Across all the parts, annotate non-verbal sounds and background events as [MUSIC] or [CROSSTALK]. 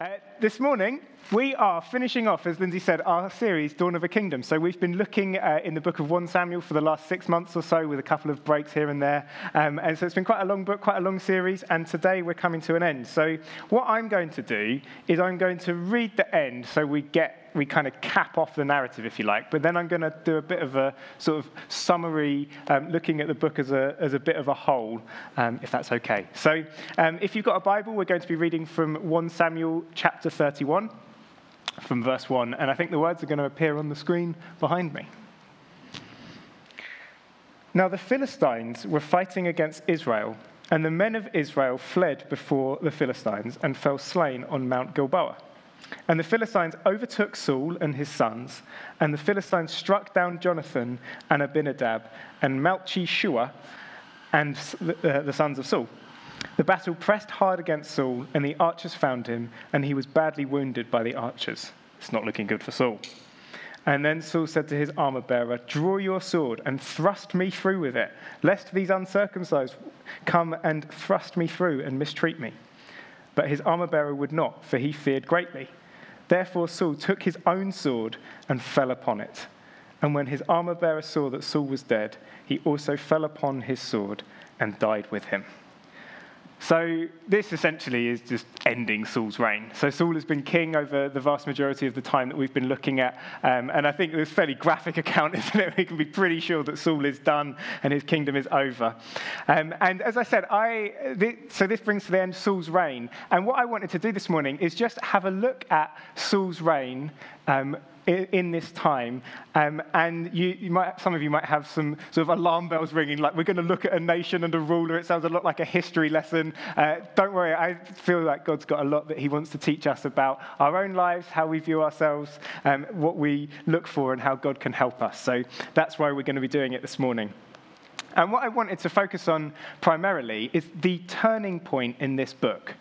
Uh, this morning, we are finishing off, as Lindsay said, our series, Dawn of a Kingdom. So we've been looking uh, in the book of 1 Samuel for the last six months or so with a couple of breaks here and there. Um, and so it's been quite a long book, quite a long series, and today we're coming to an end. So what I'm going to do is I'm going to read the end so we get we kind of cap off the narrative, if you like. But then I'm going to do a bit of a sort of summary, um, looking at the book as a, as a bit of a whole, um, if that's okay. So um, if you've got a Bible, we're going to be reading from 1 Samuel chapter 31 from verse 1, and I think the words are going to appear on the screen behind me. Now, the Philistines were fighting against Israel, and the men of Israel fled before the Philistines and fell slain on Mount Gilboa. And the Philistines overtook Saul and his sons, and the Philistines struck down Jonathan and Abinadab and Malchi-shua and uh, the sons of Saul. The battle pressed hard against Saul, and the archers found him, and he was badly wounded by the archers. It's not looking good for Saul. And then Saul said to his armor bearer, Draw your sword and thrust me through with it, lest these uncircumcised come and thrust me through and mistreat me. But his armor bearer would not, for he feared greatly. Therefore Saul took his own sword and fell upon it. And when his armor bearer saw that Saul was dead, he also fell upon his sword and died with him. So, this essentially is just ending Saul's reign. So, Saul has been king over the vast majority of the time that we've been looking at. Um, and I think it's a fairly graphic [LAUGHS] account, isn't it? We can be pretty sure that Saul is done and his kingdom is over. Um, and as I said, I, this, so this brings to the end Saul's reign. And what I wanted to do this morning is just have a look at Saul's reign um, in, this time. Um, and you, you might, some of you might have some sort of alarm bells ringing, like we're going to look at a nation and a ruler. It sounds a lot like a history lesson. Uh, don't worry, I feel like God's got a lot that He wants to teach us about our own lives, how we view ourselves, um, what we look for, and how God can help us. So that's why we're going to be doing it this morning. And what I wanted to focus on primarily is the turning point in this book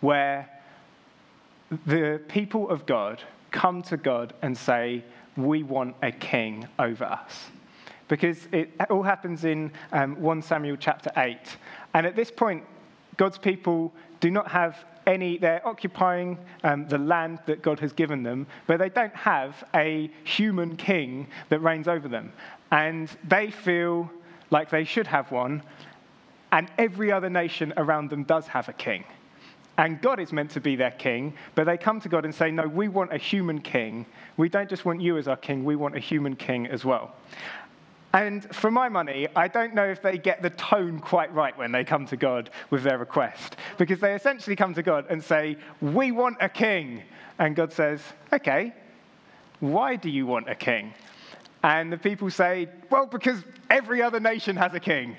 where the people of God come to God and say, We want a king over us. Because it all happens in um, 1 Samuel chapter 8. And at this point, God's people do not have any, they're occupying um, the land that God has given them, but they don't have a human king that reigns over them. And they feel like they should have one, and every other nation around them does have a king and God is meant to be their king, but they come to God and say, No, we want a human king. We don't just want you as our king, we want a human king as well. And for my money, I don't know if they get the tone quite right when they come to God with their request, because they essentially come to God and say, We want a king. And God says, Okay, why do you want a king? And the people say, Well, because every other nation has a king.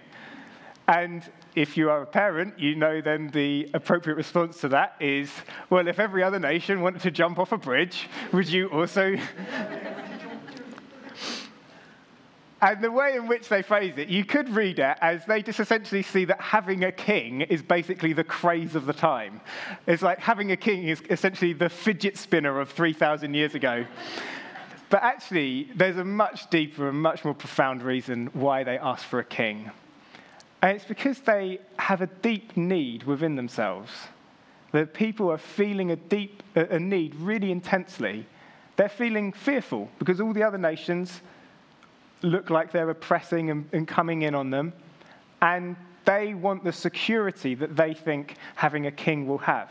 And if you are a parent, you know then the appropriate response to that is, well, if every other nation wanted to jump off a bridge, would you also? [LAUGHS] and the way in which they phrase it, you could read it as they just essentially see that having a king is basically the craze of the time. It's like having a king is essentially the fidget spinner of 3,000 years ago. But actually, there's a much deeper and much more profound reason why they ask for a king. And it's because they have a deep need within themselves. That people are feeling a deep a need really intensely. They're feeling fearful because all the other nations look like they're oppressing and, and coming in on them. And they want the security that they think having a king will have.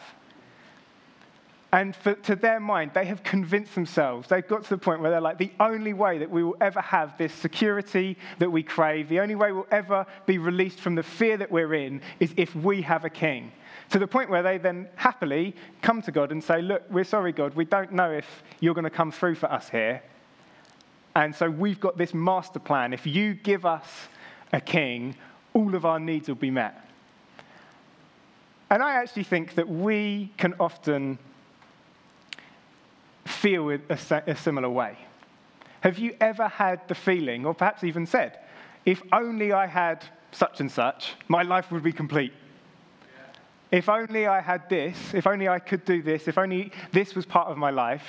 And for, to their mind, they have convinced themselves, they've got to the point where they're like, the only way that we will ever have this security that we crave, the only way we'll ever be released from the fear that we're in is if we have a king. To the point where they then happily come to God and say, Look, we're sorry, God, we don't know if you're going to come through for us here. And so we've got this master plan. If you give us a king, all of our needs will be met. And I actually think that we can often feel a, a similar way? Have you ever had the feeling, or perhaps even said, if only I had such and such, my life would be complete? If only I had this, if only I could do this, if only this was part of my life,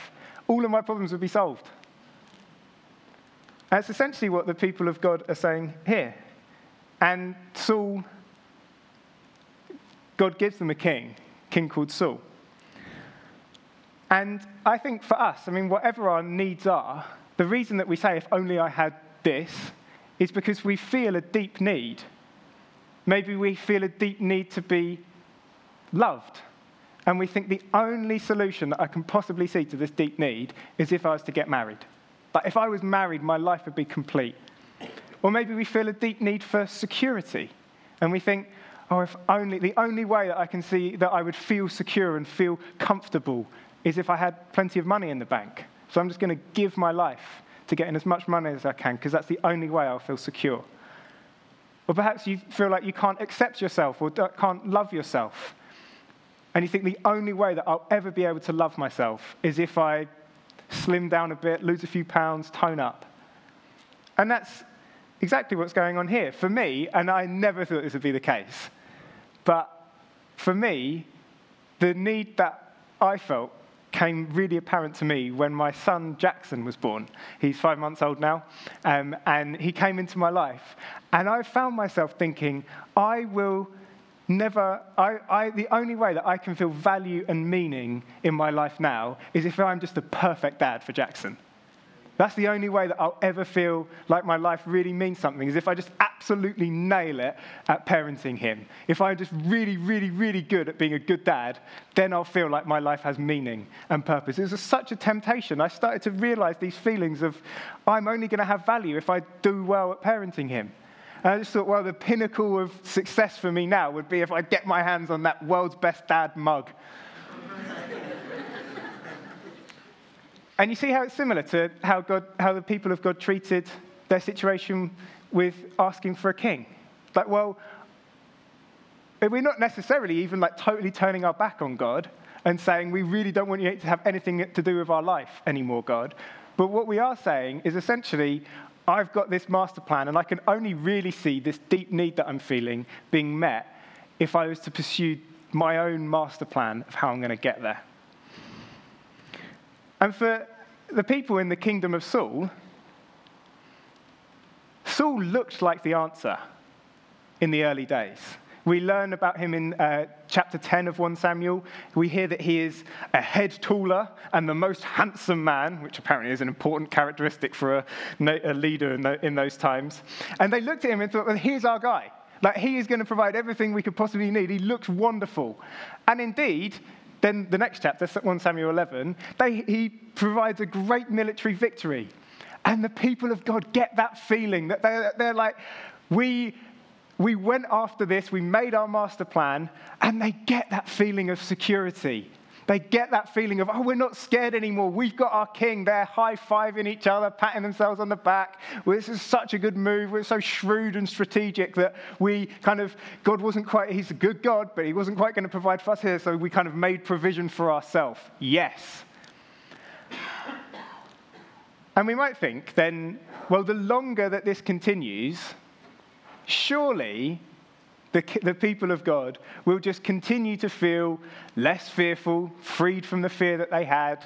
all of my problems would be solved. That's essentially what the people of God are saying here. And Saul, God gives them a king, king called Saul. And I think for us, I mean, whatever our needs are, the reason that we say, if only I had this, is because we feel a deep need. Maybe we feel a deep need to be loved. And we think the only solution that I can possibly see to this deep need is if I was to get married. Like, if I was married, my life would be complete. Or maybe we feel a deep need for security. And we think, oh, if only, the only way that I can see that I would feel secure and feel comfortable is if I had plenty of money in the bank. So I'm just going to give my life to getting as much money as I can because that's the only way I'll feel secure. Or perhaps you feel like you can't accept yourself or can't love yourself. And you think the only way that I'll ever be able to love myself is if I slim down a bit, lose a few pounds, tone up. And that's exactly what's going on here. For me, and I never thought this would be the case, but for me, the need that I felt came really apparent to me when my son Jackson was born. He's five months old now, um, and he came into my life. And I found myself thinking, I will never, I, I, the only way that I can feel value and meaning in my life now is if I'm just the perfect dad for Jackson. That's the only way that I'll ever feel like my life really means something, is if I just absolutely nail it at parenting him. If I'm just really, really, really good at being a good dad, then I'll feel like my life has meaning and purpose. It was such a temptation. I started to realize these feelings of, I'm only going to have value if I do well at parenting him. And I just thought, well, the pinnacle of success for me now would be if I get my hands on that world's best dad mug And you see how it's similar to how, God, how the people of God treated their situation with asking for a king. Like, well, we're not necessarily even like totally turning our back on God and saying, we really don't want you to have anything to do with our life anymore, God. But what we are saying is essentially, I've got this master plan, and I can only really see this deep need that I'm feeling being met if I was to pursue my own master plan of how I'm going to get there. And for the people in the kingdom of Saul, Saul looked like the answer in the early days. We learn about him in uh, chapter 10 of 1 Samuel. We hear that he is a head taller and the most handsome man, which apparently is an important characteristic for a, a leader in, the, in, those times. And they looked at him and thought, well, here's our guy. Like, he is going to provide everything we could possibly need. He looks wonderful. And indeed, then the next chapter, 1 Samuel 11, they, he provides a great military victory. And the people of God get that feeling that they're, they're like, we, we went after this, we made our master plan, and they get that feeling of security. They get that feeling of, oh, we're not scared anymore. We've got our king. They're high fiving each other, patting themselves on the back. Well, this is such a good move. We're so shrewd and strategic that we kind of, God wasn't quite, he's a good God, but he wasn't quite going to provide for us here. So we kind of made provision for ourselves. Yes. And we might think then, well, the longer that this continues, surely the, the people of God will just continue to feel less fearful, freed from the fear that they had.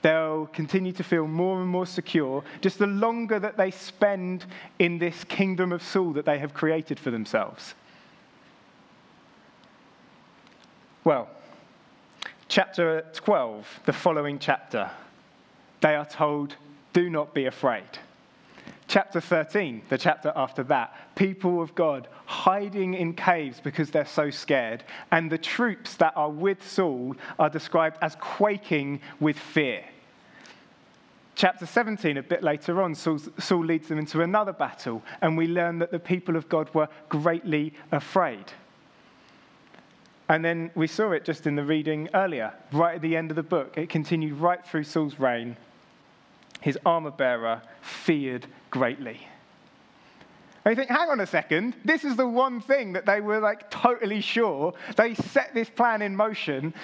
They'll continue to feel more and more secure, just the longer that they spend in this kingdom of Saul that they have created for themselves. Well, chapter 12, the following chapter, they are told, Do not be afraid. Chapter 13, the chapter after that, people of God hiding in caves because they're so scared. And the troops that are with Saul are described as quaking with fear. Chapter 17, a bit later on, Saul, Saul leads them into another battle, and we learn that the people of God were greatly afraid. And then we saw it just in the reading earlier, right at the end of the book. It continued right through Saul's reign. His armor bearer feared greatly. And you think, hang on a second, this is the one thing that they were like totally sure. They set this plan in motion.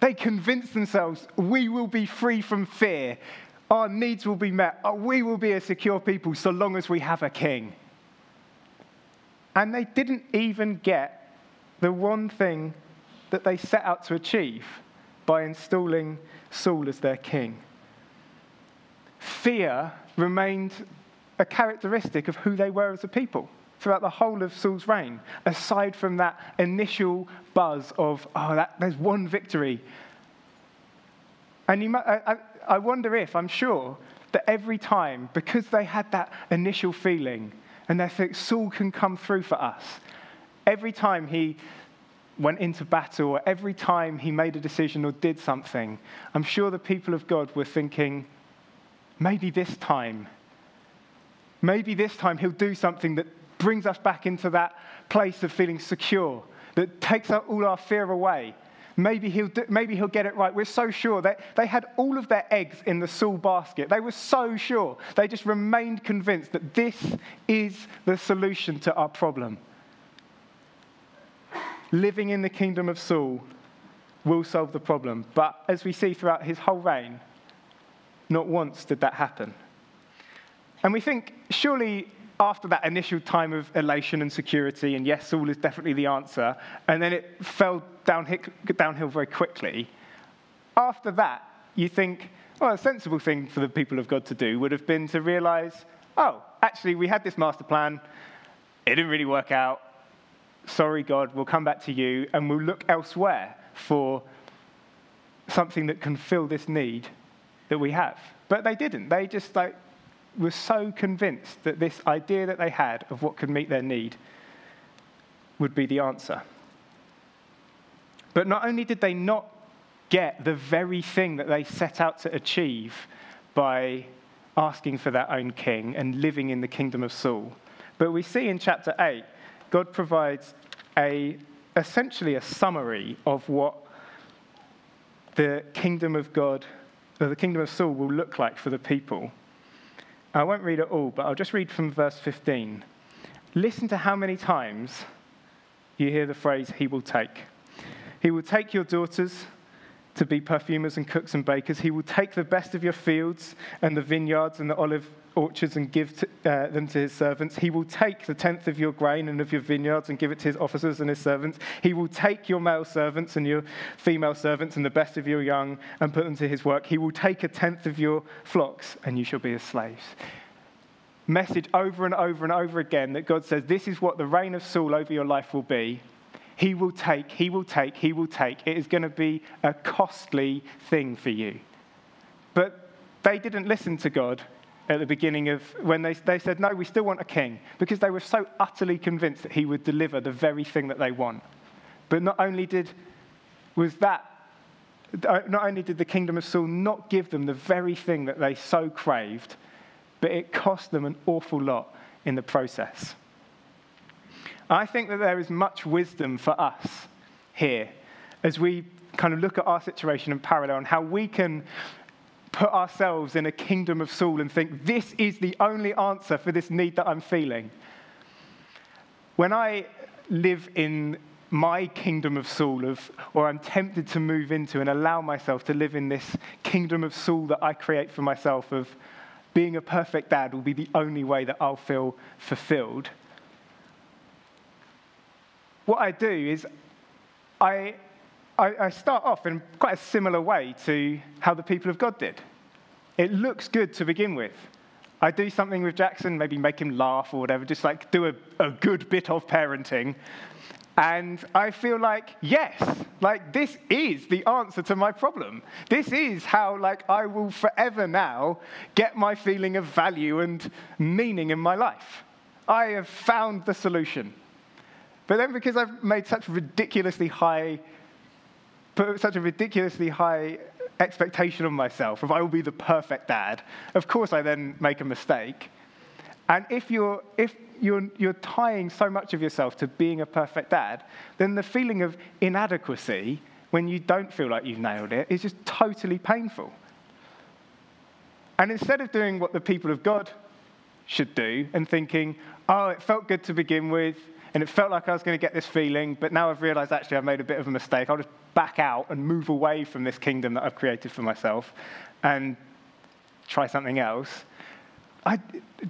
They convinced themselves, we will be free from fear. Our needs will be met. Uh, we will be a secure people so long as we have a king. And they didn't even get the one thing that they set out to achieve by installing Saul as their king. Fear remained a characteristic of who they were as a people throughout the whole of Saul's reign, aside from that initial buzz of, oh, that, there's one victory. And you, I, I wonder if, I'm sure, that every time, because they had that initial feeling, and they think Saul can come through for us, every time he went into battle, or every time he made a decision or did something, I'm sure the people of God were thinking, maybe this time, maybe this time he'll do something that brings us back into that place of feeling secure, that takes all our fear away. Maybe he'll, do, maybe he'll get it right. We're so sure. They, they had all of their eggs in the Saul basket. They were so sure. They just remained convinced that this is the solution to our problem. Living in the kingdom of Saul will solve the problem. But as we see throughout his whole reign, not once did that happen. And we think, surely after that initial time of elation and security, and yes, Saul is definitely the answer, and then it fell downhill, downhill very quickly. After that, you think, well, a sensible thing for the people of God to do would have been to realize, oh, actually, we had this master plan, it didn't really work out. Sorry, God, we'll come back to you, and we'll look elsewhere for something that can fill this need that we have. But they didn't. They just like were so convinced that this idea that they had of what could meet their need would be the answer. But not only did they not get the very thing that they set out to achieve by asking for their own king and living in the kingdom of Saul, but we see in chapter 8, God provides a, essentially a summary of what the kingdom of God, or the kingdom of Saul will look like for the people. I won't read it all, but I'll just read from verse 15. Listen to how many times you hear the phrase, He will take. He will take your daughters to be perfumers and cooks and bakers. He will take the best of your fields and the vineyards and the olive orchards and give to, uh, them to his servants. He will take the tenth of your grain and of your vineyards and give it to his officers and his servants. He will take your male servants and your female servants and the best of your young and put them to his work. He will take a tenth of your flocks and you shall be his slaves. Message over and over and over again that God says, This is what the reign of Saul over your life will be. He will take, he will take, he will take. It is going to be a costly thing for you. But they didn't listen to God at the beginning of when they, they said, No, we still want a king, because they were so utterly convinced that he would deliver the very thing that they want. But not only did was that not only did the kingdom of Saul not give them the very thing that they so craved, but it cost them an awful lot in the process. I think that there is much wisdom for us here as we kind of look at our situation in parallel and how we can put ourselves in a kingdom of Saul and think, this is the only answer for this need that I'm feeling. When I live in my kingdom of Saul, of, or I'm tempted to move into and allow myself to live in this kingdom of Saul that I create for myself, of being a perfect dad will be the only way that I'll feel fulfilled. What I do is I I, I start off in quite a similar way to how the people of God did. It looks good to begin with. I do something with Jackson, maybe make him laugh or whatever, just like do a, a good bit of parenting. And I feel like, yes, like this is the answer to my problem. This is how, like, I will forever now get my feeling of value and meaning in my life. I have found the solution. But then, because I've made such ridiculously high put such a ridiculously high expectation on myself of I will be the perfect dad, of course I then make a mistake. And if you're, if you're, you're tying so much of yourself to being a perfect dad, then the feeling of inadequacy when you don't feel like you've nailed it is just totally painful. And instead of doing what the people of God should do and thinking, oh, it felt good to begin with, and it felt like I was going to get this feeling, but now I've realized actually I've made a bit of a mistake. I'll just back out and move away from this kingdom that I've created for myself and try something else. I,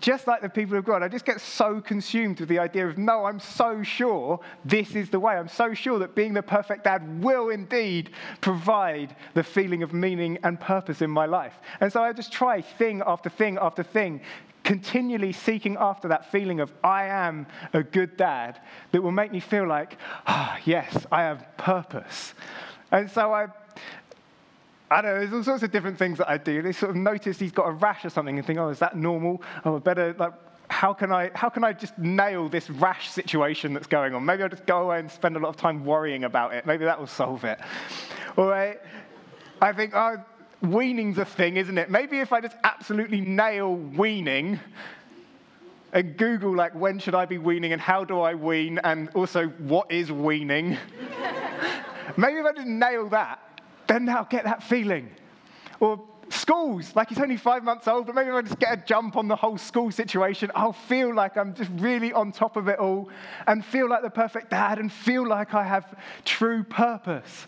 just like the people of God, I just get so consumed with the idea of, no, I'm so sure this is the way. I'm so sure that being the perfect dad will indeed provide the feeling of meaning and purpose in my life. And so I just try thing after thing after thing, continually seeking after that feeling of, I am a good dad, that will make me feel like, ah, oh, yes, I have purpose. And so I, I don't know, there's all sorts of different things that I do. They sort of notice he's got a rash or something and think, oh, is that normal? Oh, I better, like, how can I, how can I just nail this rash situation that's going on? Maybe I'll just go away and spend a lot of time worrying about it. Maybe that will solve it. Or I, I think, oh, weaning's a thing, isn't it? Maybe if I just absolutely nail weaning and Google, like, when should I be weaning and how do I wean and also what is weaning? [LAUGHS] Maybe if I just nail that, then I'll get that feeling. Or schools, like he's only five months old, but maybe if I just get a jump on the whole school situation, I'll feel like I'm just really on top of it all and feel like the perfect dad and feel like I have true purpose.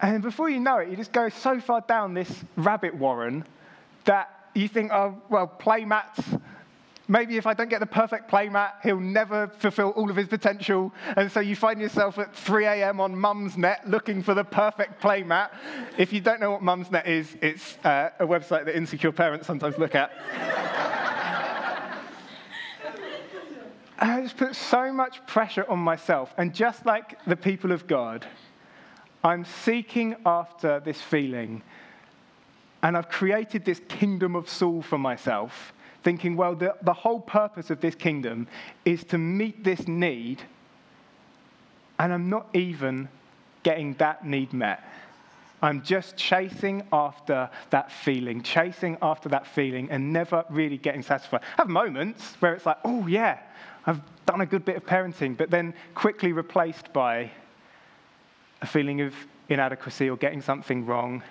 And before you know it, you just go so far down this rabbit warren that you think, oh, well, playmats, maybe if I don't get the perfect playmat, he'll never fulfill all of his potential. And so you find yourself at 3 a.m. on Mumsnet looking for the perfect playmat. If you don't know what Mumsnet is, it's uh, a website that insecure parents sometimes look at. [LAUGHS] I just put so much pressure on myself. And just like the people of God, I'm seeking after this feeling. And I've created this kingdom of Saul for myself, thinking, well, the, the whole purpose of this kingdom is to meet this need. And I'm not even getting that need met. I'm just chasing after that feeling, chasing after that feeling, and never really getting satisfied. I have moments where it's like, oh, yeah, I've done a good bit of parenting, but then quickly replaced by a feeling of inadequacy or getting something wrong,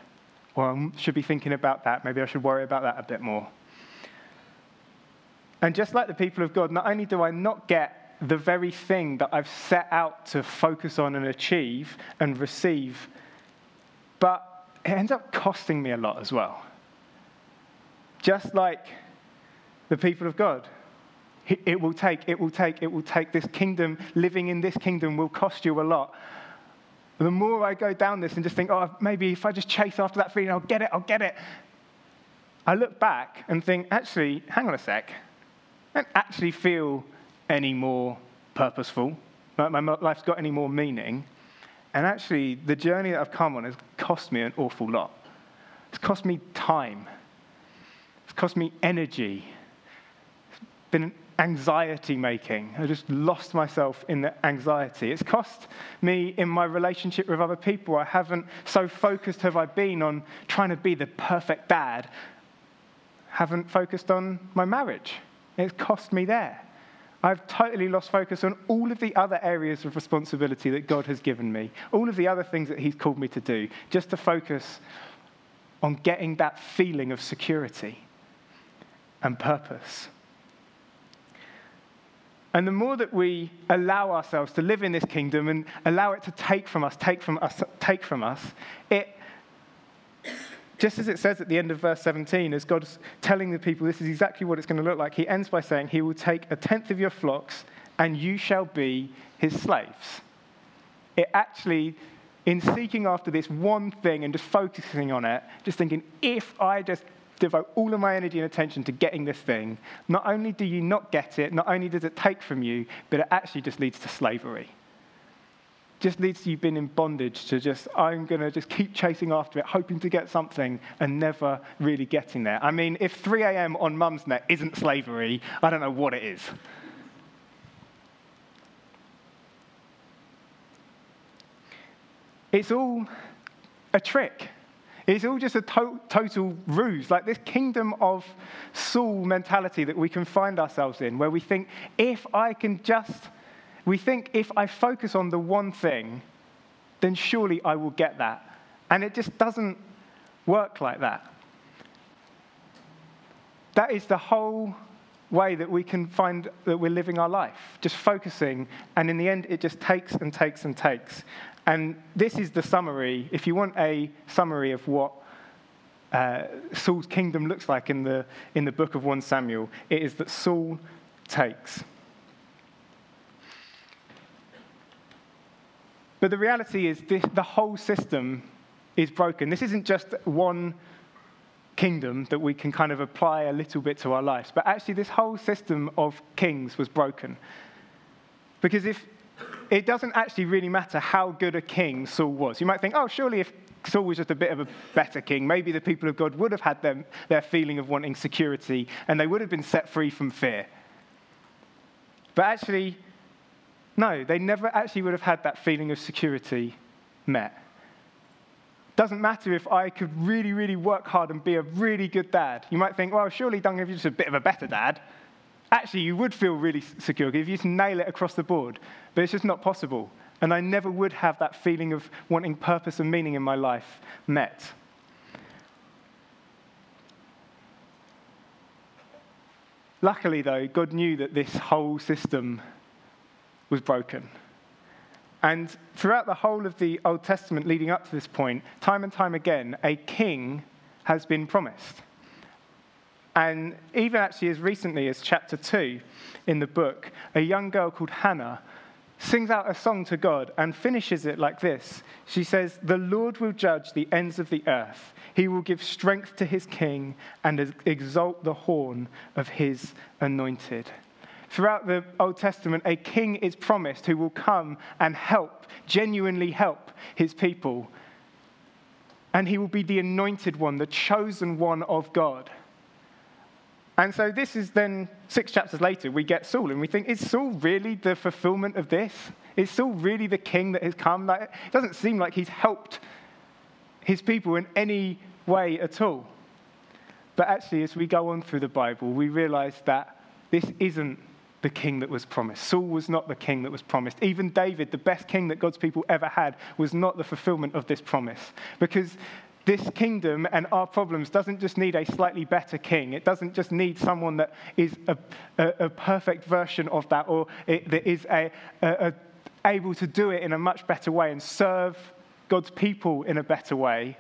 or I should be thinking about that. Maybe I should worry about that a bit more. And just like the people of God, not only do I not get the very thing that I've set out to focus on and achieve and receive, but it ends up costing me a lot as well. Just like the people of God. It will take, it will take, it will take. This kingdom, living in this kingdom will cost you a lot the more I go down this and just think, oh, maybe if I just chase after that feeling, I'll get it, I'll get it. I look back and think, actually, hang on a sec. I don't actually feel any more purposeful. Like my life's got any more meaning. And actually, the journey that I've come on has cost me an awful lot. It's cost me time. It's cost me energy. It's been anxiety making. I just lost myself in the anxiety. It's cost me in my relationship with other people. I haven't, so focused have I been on trying to be the perfect dad, haven't focused on my marriage. It's cost me there. I've totally lost focus on all of the other areas of responsibility that God has given me, all of the other things that He's called me to do, just to focus on getting that feeling of security and purpose. And the more that we allow ourselves to live in this kingdom and allow it to take from us, take from us, take from us, it, just as it says at the end of verse 17, as God's telling the people this is exactly what it's going to look like, he ends by saying, He will take a tenth of your flocks and you shall be his slaves. It actually, in seeking after this one thing and just focusing on it, just thinking, if I just devote all of my energy and attention to getting this thing, not only do you not get it, not only does it take from you, but it actually just leads to slavery. Just leads to you being in bondage to just, I'm going to just keep chasing after it, hoping to get something and never really getting there. I mean, if 3 a.m. on Mumsnet isn't slavery, I don't know what it is. It's all a trick. It's all just a to- total ruse, like this kingdom of Saul mentality that we can find ourselves in, where we think, if I can just, we think if I focus on the one thing, then surely I will get that. And it just doesn't work like that. That is the whole way that we can find that we're living our life, just focusing, and in the end, it just takes and takes and takes. And this is the summary. If you want a summary of what uh, Saul's kingdom looks like in the, in the book of 1 Samuel, it is that Saul takes. But the reality is, this, the whole system is broken. This isn't just one kingdom that we can kind of apply a little bit to our lives, but actually, this whole system of kings was broken. Because if it doesn't actually really matter how good a king Saul was. You might think, oh, surely if Saul was just a bit of a better king, maybe the people of God would have had them, their feeling of wanting security and they would have been set free from fear. But actually, no, they never actually would have had that feeling of security met. Doesn't matter if I could really, really work hard and be a really good dad. You might think, well, surely Duncan, if you're just a bit of a better dad, actually you would feel really secure if you just nail it across the board. But it's just not possible. And I never would have that feeling of wanting purpose and meaning in my life met. Luckily, though, God knew that this whole system was broken. And throughout the whole of the Old Testament leading up to this point, time and time again, a king has been promised. And even actually as recently as chapter 2 in the book, a young girl called Hannah sings out a song to God and finishes it like this. She says, The Lord will judge the ends of the earth. He will give strength to his king and exalt the horn of his anointed. Throughout the Old Testament, a king is promised who will come and help, genuinely help his people. And he will be the anointed one, the chosen one of God. And so this is then six chapters later, we get Saul, and we think, is Saul really the fulfillment of this? Is Saul really the king that has come? Like, it doesn't seem like he's helped his people in any way at all. But actually, as we go on through the Bible, we realize that this isn't the king that was promised. Saul was not the king that was promised. Even David, the best king that God's people ever had, was not the fulfillment of this promise. Because this kingdom and our problems doesn't just need a slightly better king. It doesn't just need someone that is a, a, a perfect version of that or it, that is a, a, able to do it in a much better way and serve God's people in a better way.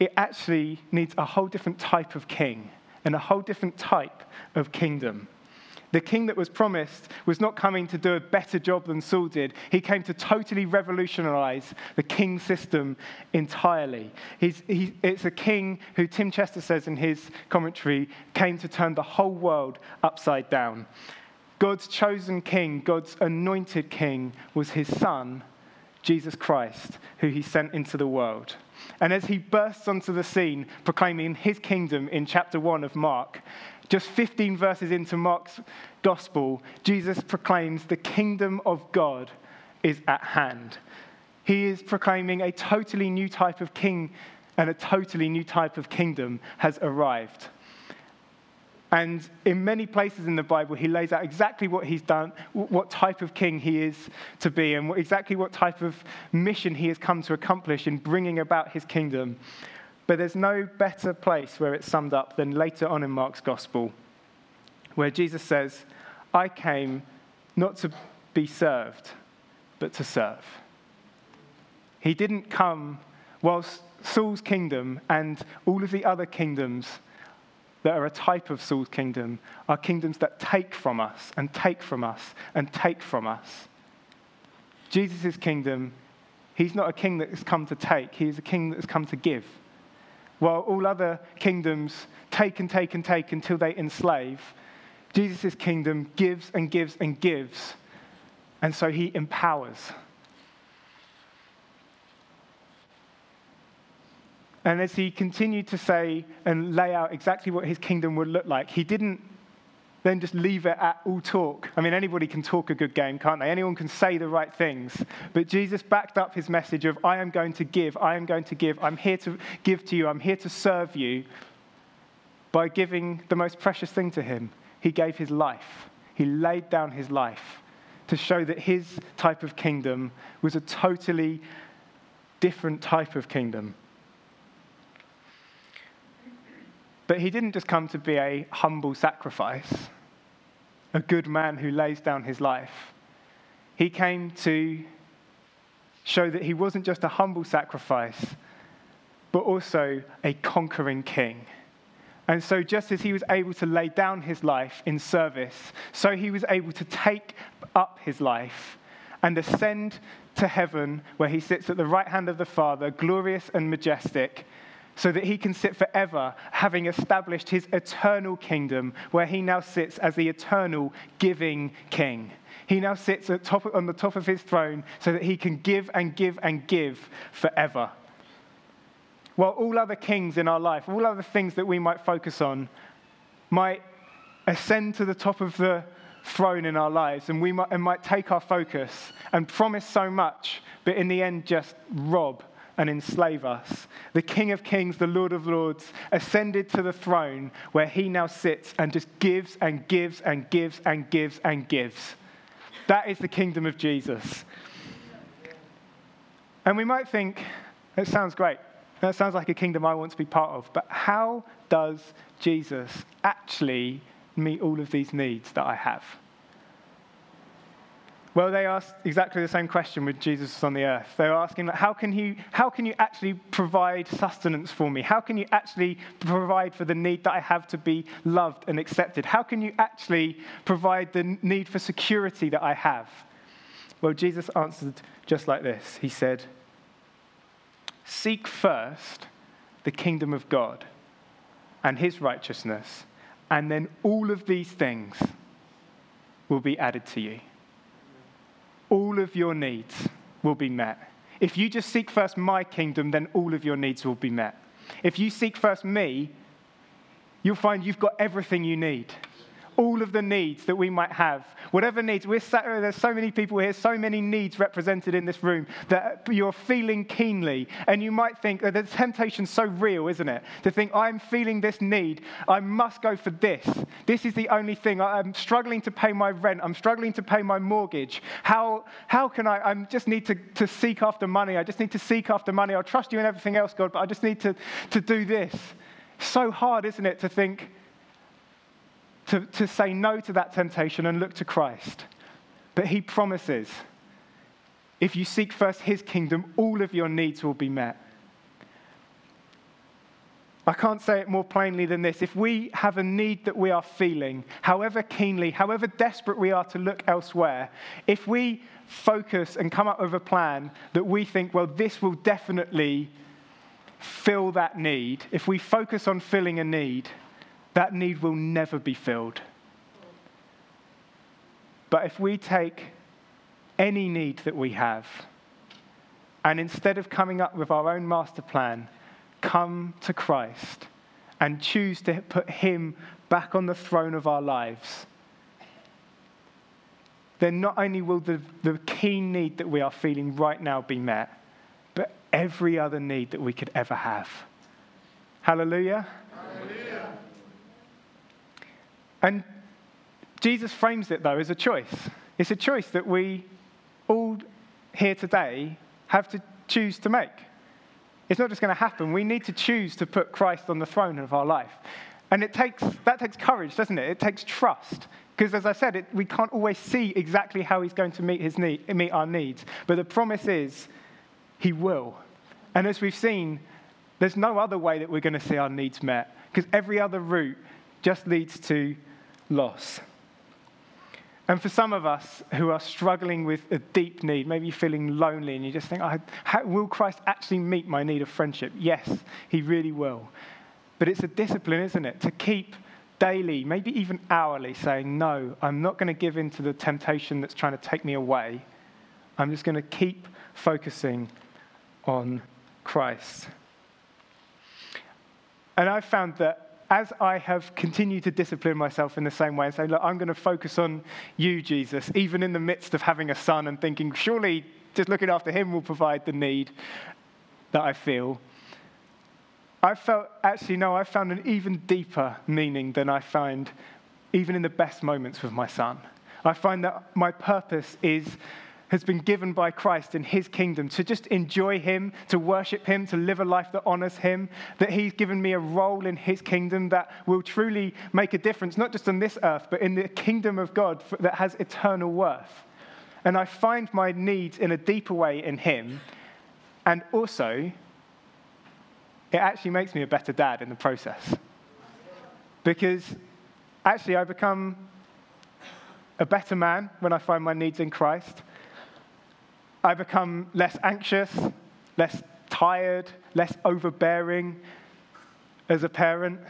It actually needs a whole different type of king and a whole different type of kingdom. The king that was promised was not coming to do a better job than Saul did. He came to totally revolutionize the king system entirely. He, it's a king who, Tim Chester says in his commentary, came to turn the whole world upside down. God's chosen king, God's anointed king, was his son, Jesus Christ, who he sent into the world. And as he bursts onto the scene, proclaiming his kingdom in chapter 1 of Mark, just 15 verses into Mark's gospel, Jesus proclaims the kingdom of God is at hand. He is proclaiming a totally new type of king and a totally new type of kingdom has arrived. And in many places in the Bible, he lays out exactly what he's done, what type of king he is to be, and exactly what type of mission he has come to accomplish in bringing about his kingdom. But there's no better place where it's summed up than later on in Mark's gospel, where Jesus says, I came not to be served, but to serve. He didn't come whilst Saul's kingdom and all of the other kingdoms that are a type of Saul's kingdom are kingdoms that take from us and take from us and take from us. Jesus' kingdom, he's not a king that has come to take, he is a king that has come to give while all other kingdoms take and take and take until they enslave, Jesus' kingdom gives and gives and gives. And so he empowers. And as he continued to say and lay out exactly what his kingdom would look like, he didn't then just leave it at all talk. I mean, anybody can talk a good game, can't they? Anyone can say the right things. But Jesus backed up his message of, I am going to give, I am going to give, I'm here to give to you, I'm here to serve you, by giving the most precious thing to him. He gave his life, he laid down his life to show that his type of kingdom was a totally different type of kingdom. But he didn't just come to be a humble sacrifice, a good man who lays down his life. He came to show that he wasn't just a humble sacrifice, but also a conquering king. And so, just as he was able to lay down his life in service, so he was able to take up his life and ascend to heaven, where he sits at the right hand of the Father, glorious and majestic, so that he can sit forever, having established his eternal kingdom, where he now sits as the eternal giving king. He now sits top, on the top of his throne so that he can give and give and give forever. While all other kings in our life, all other things that we might focus on, might ascend to the top of the throne in our lives and we might, and might take our focus and promise so much, but in the end just rob and enslave us. The King of Kings, the Lord of Lords, ascended to the throne where he now sits and just gives and gives and gives and gives and gives. That is the kingdom of Jesus. And we might think, it sounds great. That sounds like a kingdom I want to be part of. But how does Jesus actually meet all of these needs that I have? Well, they asked exactly the same question when Jesus on the earth. They were asking, how can, you, how can you actually provide sustenance for me? How can you actually provide for the need that I have to be loved and accepted? How can you actually provide the need for security that I have? Well, Jesus answered just like this He said, Seek first the kingdom of God and his righteousness, and then all of these things will be added to you all of your needs will be met. If you just seek first my kingdom, then all of your needs will be met. If you seek first me, you'll find you've got everything you need all of the needs that we might have. Whatever needs, we're sat, there's so many people here, so many needs represented in this room that you're feeling keenly. And you might think that the temptation's so real, isn't it? To think, I'm feeling this need. I must go for this. This is the only thing. I'm struggling to pay my rent. I'm struggling to pay my mortgage. How, how can I? I just need to, to seek after money. I just need to seek after money. I'll trust you in everything else, God, but I just need to, to do this. So hard, isn't it, to think, to, to say no to that temptation and look to Christ. But he promises if you seek first his kingdom, all of your needs will be met. I can't say it more plainly than this. If we have a need that we are feeling, however keenly, however desperate we are to look elsewhere, if we focus and come up with a plan that we think, well, this will definitely fill that need, if we focus on filling a need, that need will never be filled. But if we take any need that we have, and instead of coming up with our own master plan, come to Christ and choose to put Him back on the throne of our lives, then not only will the, the keen need that we are feeling right now be met, but every other need that we could ever have. Hallelujah. And Jesus frames it, though, as a choice. It's a choice that we all here today have to choose to make. It's not just going to happen. We need to choose to put Christ on the throne of our life. And it takes, that takes courage, doesn't it? It takes trust. Because as I said, it, we can't always see exactly how he's going to meet, his need, meet our needs. But the promise is he will. And as we've seen, there's no other way that we're going to see our needs met. Because every other route just leads to loss. And for some of us who are struggling with a deep need, maybe you're feeling lonely and you just think, how, will Christ actually meet my need of friendship? Yes, he really will. But it's a discipline, isn't it? To keep daily, maybe even hourly, saying, no, I'm not going to give in to the temptation that's trying to take me away. I'm just going to keep focusing on Christ. And I've found that as I have continued to discipline myself in the same way and say, look, I'm going to focus on you, Jesus, even in the midst of having a son and thinking, surely just looking after him will provide the need that I feel. I felt, actually, no, I found an even deeper meaning than I find even in the best moments with my son. I find that my purpose is has been given by Christ in his kingdom to just enjoy him, to worship him, to live a life that honors him, that he's given me a role in his kingdom that will truly make a difference, not just on this earth, but in the kingdom of God that has eternal worth. And I find my needs in a deeper way in him. And also, it actually makes me a better dad in the process. Because actually, I become a better man when I find my needs in Christ. I become less anxious, less tired, less overbearing as a parent.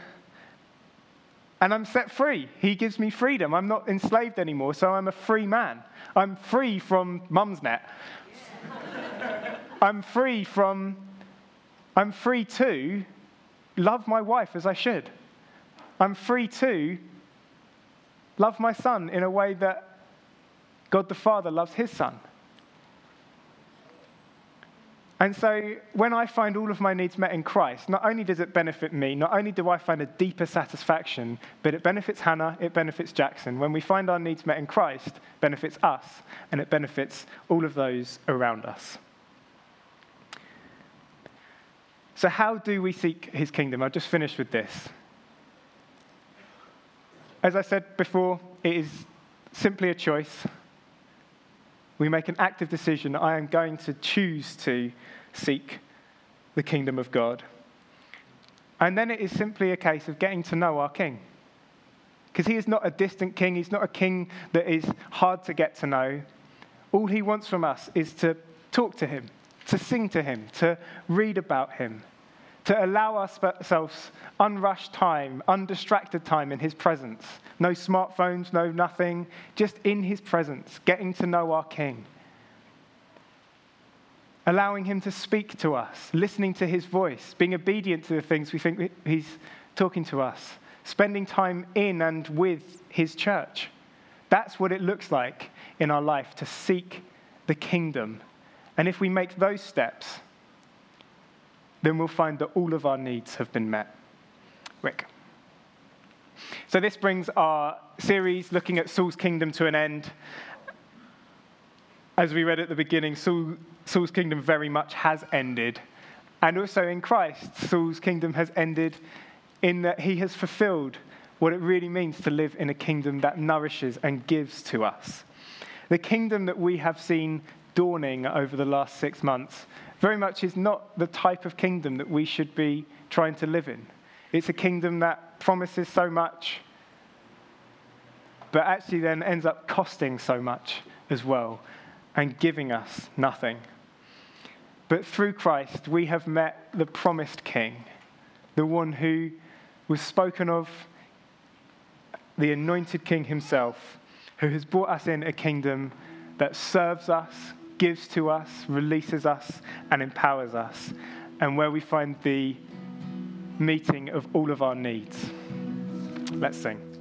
and I'm set free. He gives me freedom. I'm not enslaved anymore, so I'm a free man. I'm free from Mumsnet. I'm free from, I'm free to love my wife as I should. I'm free to love my son in a way that God the Father loves his son. And so when I find all of my needs met in Christ, not only does it benefit me, not only do I find a deeper satisfaction, but it benefits Hannah, it benefits Jackson. When we find our needs met in Christ, benefits us, and it benefits all of those around us. So how do we seek his kingdom? I'll just finish with this. As I said before, it is simply a choice. We make an active decision. I am going to choose to seek the kingdom of God. And then it is simply a case of getting to know our king. Because he is not a distant king, he's not a king that is hard to get to know. All he wants from us is to talk to him, to sing to him, to read about him, to allow ourselves unrushed time, undistracted time in his presence. No smartphones, no nothing, just in his presence, getting to know our king allowing Him to speak to us, listening to His voice, being obedient to the things we think He's talking to us, spending time in and with His church. That's what it looks like in our life to seek the kingdom. And if we make those steps, then we'll find that all of our needs have been met. Rick. So, this brings our series looking at Saul's kingdom to an end as we read at the beginning, Saul, Saul's kingdom very much has ended. And also in Christ, Saul's kingdom has ended in that he has fulfilled what it really means to live in a kingdom that nourishes and gives to us. The kingdom that we have seen dawning over the last six months very much is not the type of kingdom that we should be trying to live in. It's a kingdom that promises so much, but actually then ends up costing so much as well and giving us nothing. But through Christ, we have met the promised King, the one who was spoken of, the anointed King himself, who has brought us in a kingdom that serves us, gives to us, releases us, and empowers us, and where we find the meeting of all of our needs. Let's sing.